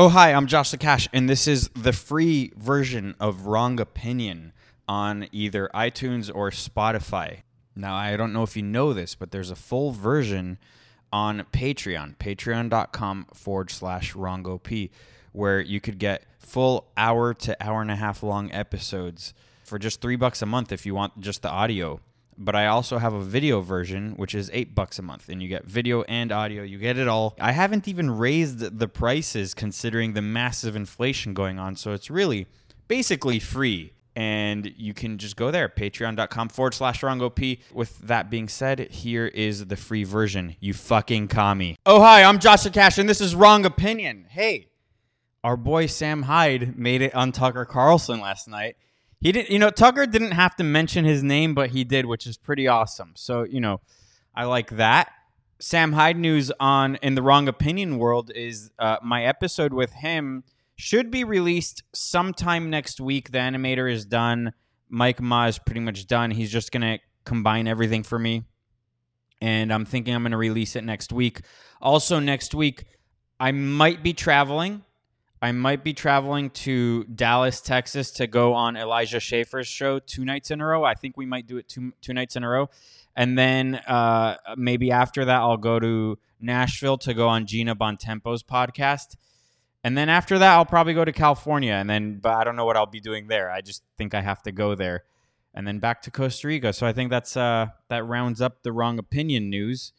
Oh, hi, I'm Josh the Cash, and this is the free version of Wrong Opinion on either iTunes or Spotify. Now, I don't know if you know this, but there's a full version on Patreon, patreon.com forward slash WrongOP, where you could get full hour to hour and a half long episodes for just three bucks a month if you want just the audio but I also have a video version, which is eight bucks a month, and you get video and audio. You get it all. I haven't even raised the prices considering the massive inflation going on, so it's really basically free. And you can just go there, patreon.com forward slash WrongOP. With that being said, here is the free version. You fucking commie. Oh, hi, I'm Joshua Cash, and this is Wrong Opinion. Hey, our boy Sam Hyde made it on Tucker Carlson last night he didn't, you know, Tucker didn't have to mention his name, but he did, which is pretty awesome. So, you know, I like that. Sam Hyde news on in the wrong opinion world is uh, my episode with him should be released sometime next week. The animator is done. Mike Ma is pretty much done. He's just gonna combine everything for me, and I'm thinking I'm gonna release it next week. Also, next week I might be traveling. I might be traveling to Dallas, Texas to go on Elijah Schaffer's show two nights in a row. I think we might do it two two nights in a row. And then uh, maybe after that, I'll go to Nashville to go on Gina Bontempo's podcast. And then after that, I'll probably go to California. And then, but I don't know what I'll be doing there. I just think I have to go there. And then back to Costa Rica. So I think that's uh, that rounds up the wrong opinion news.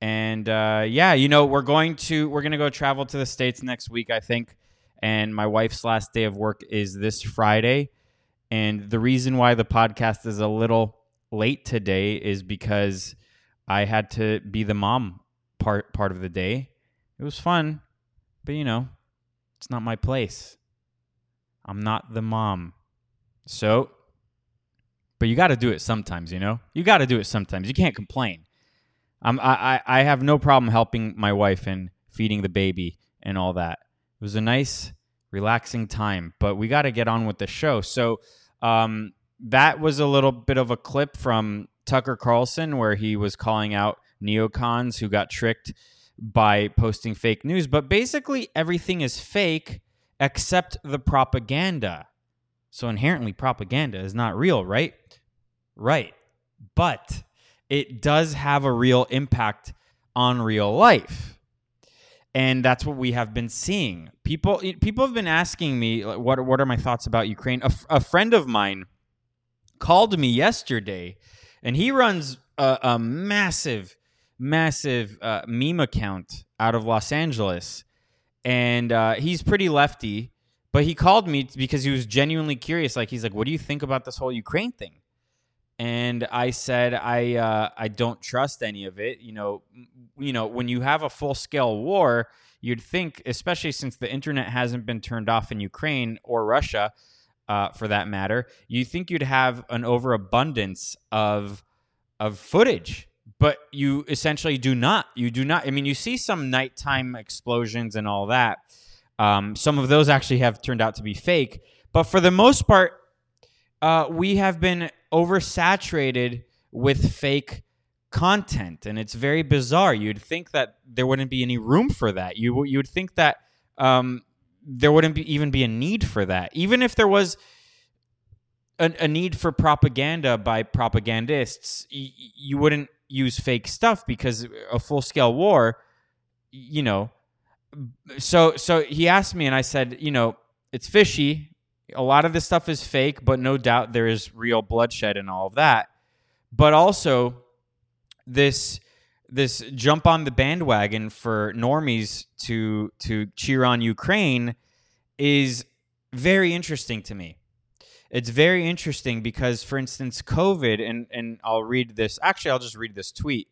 And uh, yeah, you know, we're going to we're gonna go travel to the states next week. I think and my wife's last day of work is this Friday. And the reason why the podcast is a little late today is because I had to be the mom part part of the day. It was fun, but you know, it's not my place. I'm not the mom. So, but you got to do it sometimes, you know? You got to do it sometimes. You can't complain. I'm, I, I have no problem helping my wife and feeding the baby and all that. It was a nice, relaxing time, but we got to get on with the show. So um, that was a little bit of a clip from Tucker Carlson where he was calling out neocons who got tricked by posting fake news. But basically, everything is fake except the propaganda. So inherently, propaganda is not real, right? Right. But it does have a real impact on real life and that's what we have been seeing. People people have been asking me what what are my thoughts about Ukraine. A, a friend of mine called me yesterday, and he runs a, a massive, massive uh, meme account out of Los Angeles, and uh, he's pretty lefty. But he called me because he was genuinely curious. Like he's like, "What do you think about this whole Ukraine thing?" And I said I uh, I don't trust any of it. You know, you know when you have a full scale war, you'd think, especially since the internet hasn't been turned off in Ukraine or Russia, uh, for that matter, you think you'd have an overabundance of of footage, but you essentially do not. You do not. I mean, you see some nighttime explosions and all that. Um, some of those actually have turned out to be fake, but for the most part, uh, we have been oversaturated with fake content, and it's very bizarre. You'd think that there wouldn't be any room for that. You you would think that um, there wouldn't be, even be a need for that, even if there was. A, a need for propaganda by propagandists, y- you wouldn't use fake stuff because a full scale war, you know. So so he asked me, and I said, you know, it's fishy a lot of this stuff is fake, but no doubt there is real bloodshed and all of that. But also this this jump on the bandwagon for normies to to cheer on Ukraine is very interesting to me. It's very interesting because, for instance, COVID, and and I'll read this. Actually, I'll just read this tweet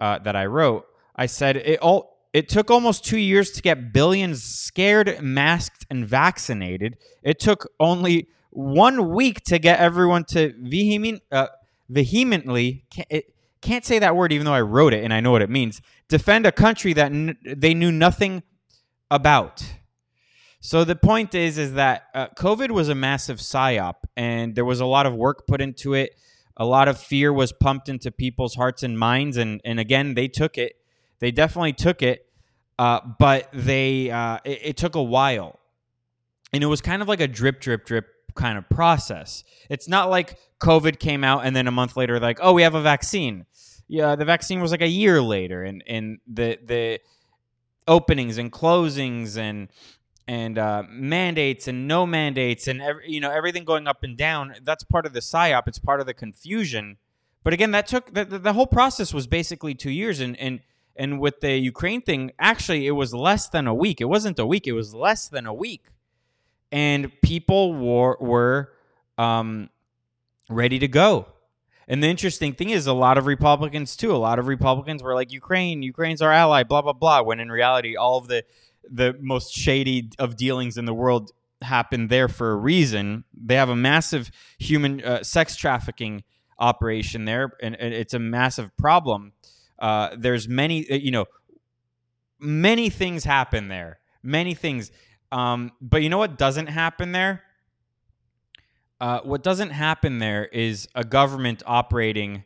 uh, that I wrote. I said it all it took almost two years to get billions scared, masked, and vaccinated. It took only one week to get everyone to vehement, uh, vehemently, can't, it, can't say that word even though I wrote it and I know what it means, defend a country that n- they knew nothing about. So the point is, is that uh, COVID was a massive psyop, and there was a lot of work put into it. A lot of fear was pumped into people's hearts and minds, and and again, they took it they definitely took it. Uh, but they uh, it, it took a while, and it was kind of like a drip, drip, drip kind of process. It's not like COVID came out and then a month later, like, oh, we have a vaccine. Yeah, the vaccine was like a year later, and and the the openings and closings and and uh, mandates and no mandates and every, you know everything going up and down. That's part of the psyop. It's part of the confusion. But again, that took the, the whole process was basically two years, and and and with the Ukraine thing, actually, it was less than a week. It wasn't a week. It was less than a week, and people were were um, ready to go. And the interesting thing is, a lot of Republicans too. A lot of Republicans were like, "Ukraine, Ukraine's our ally," blah blah blah. When in reality, all of the the most shady of dealings in the world happened there for a reason. They have a massive human uh, sex trafficking operation there, and, and, it's a massive problem. Uh, there's many, uh, you know, many things happen there. Many things. Um, but you know what doesn't happen there? Uh, what doesn't happen there is a government operating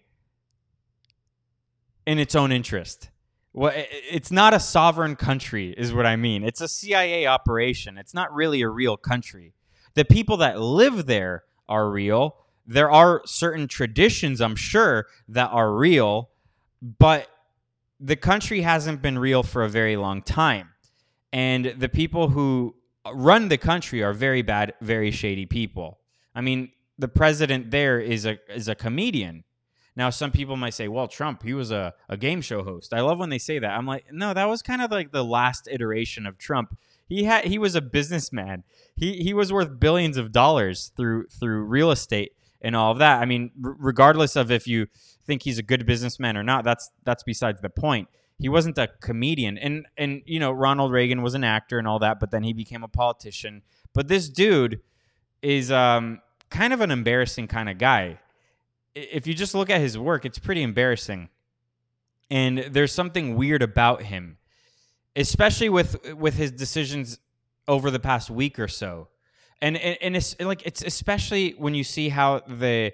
in its own interest. Well, it's not a sovereign country, is what I mean. It's a CIA operation. It's not really a real country. The people that live there are real. There are certain traditions, I'm sure, that are real, but the country hasn't been real for a very long time. And the people who run the country are very bad, very shady people. I mean, the president there is a is a comedian. Now, some people might say, well, Trump, he was a, a game show host. I love when they say that. I'm like, no, that was kind of like the last iteration of Trump. He had he was a businessman. He he was worth billions of dollars through through real estate and all of that. I mean, r- regardless of if you think he's a good businessman or not, that's that's besides the point. He wasn't a comedian. And and you know, Ronald Reagan was an actor and all that, but then he became a politician. But this dude is um kind of an embarrassing kind of guy if you just look at his work, it's pretty embarrassing. And there's something weird about him, especially with with his decisions over the past week or so. And and, and it's like it's especially when you see how the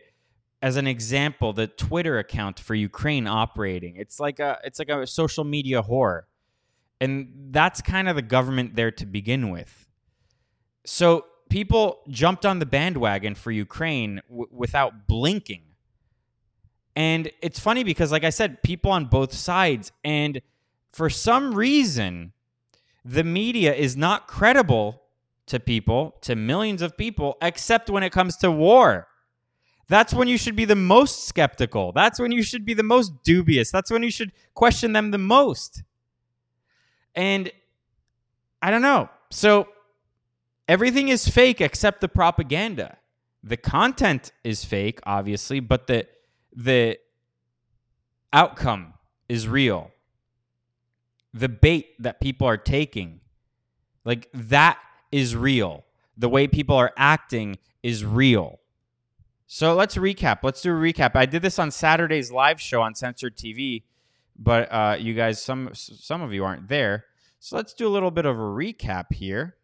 as an example, the Twitter account for Ukraine operating. It's like a it's like a social media whore. And that's kind of the government there to begin with. So people jumped on the bandwagon for Ukraine w- without blinking. And it's funny because, like I said, people on both sides, and for some reason, the media is not credible to people, to millions of people, except when it comes to war. That's when you should be the most skeptical. That's when you should be the most dubious. That's when you should question them the most. And I don't know. So everything is fake except the propaganda. The content is fake, obviously, but the the outcome is real. The bait that people are taking, like that is real. The way people are acting is real. So let's recap. Let's do a recap. I did this on Saturday's live show on Censored TV, but uh, you guys, some some of you aren't there. So let's do a little bit of a recap here.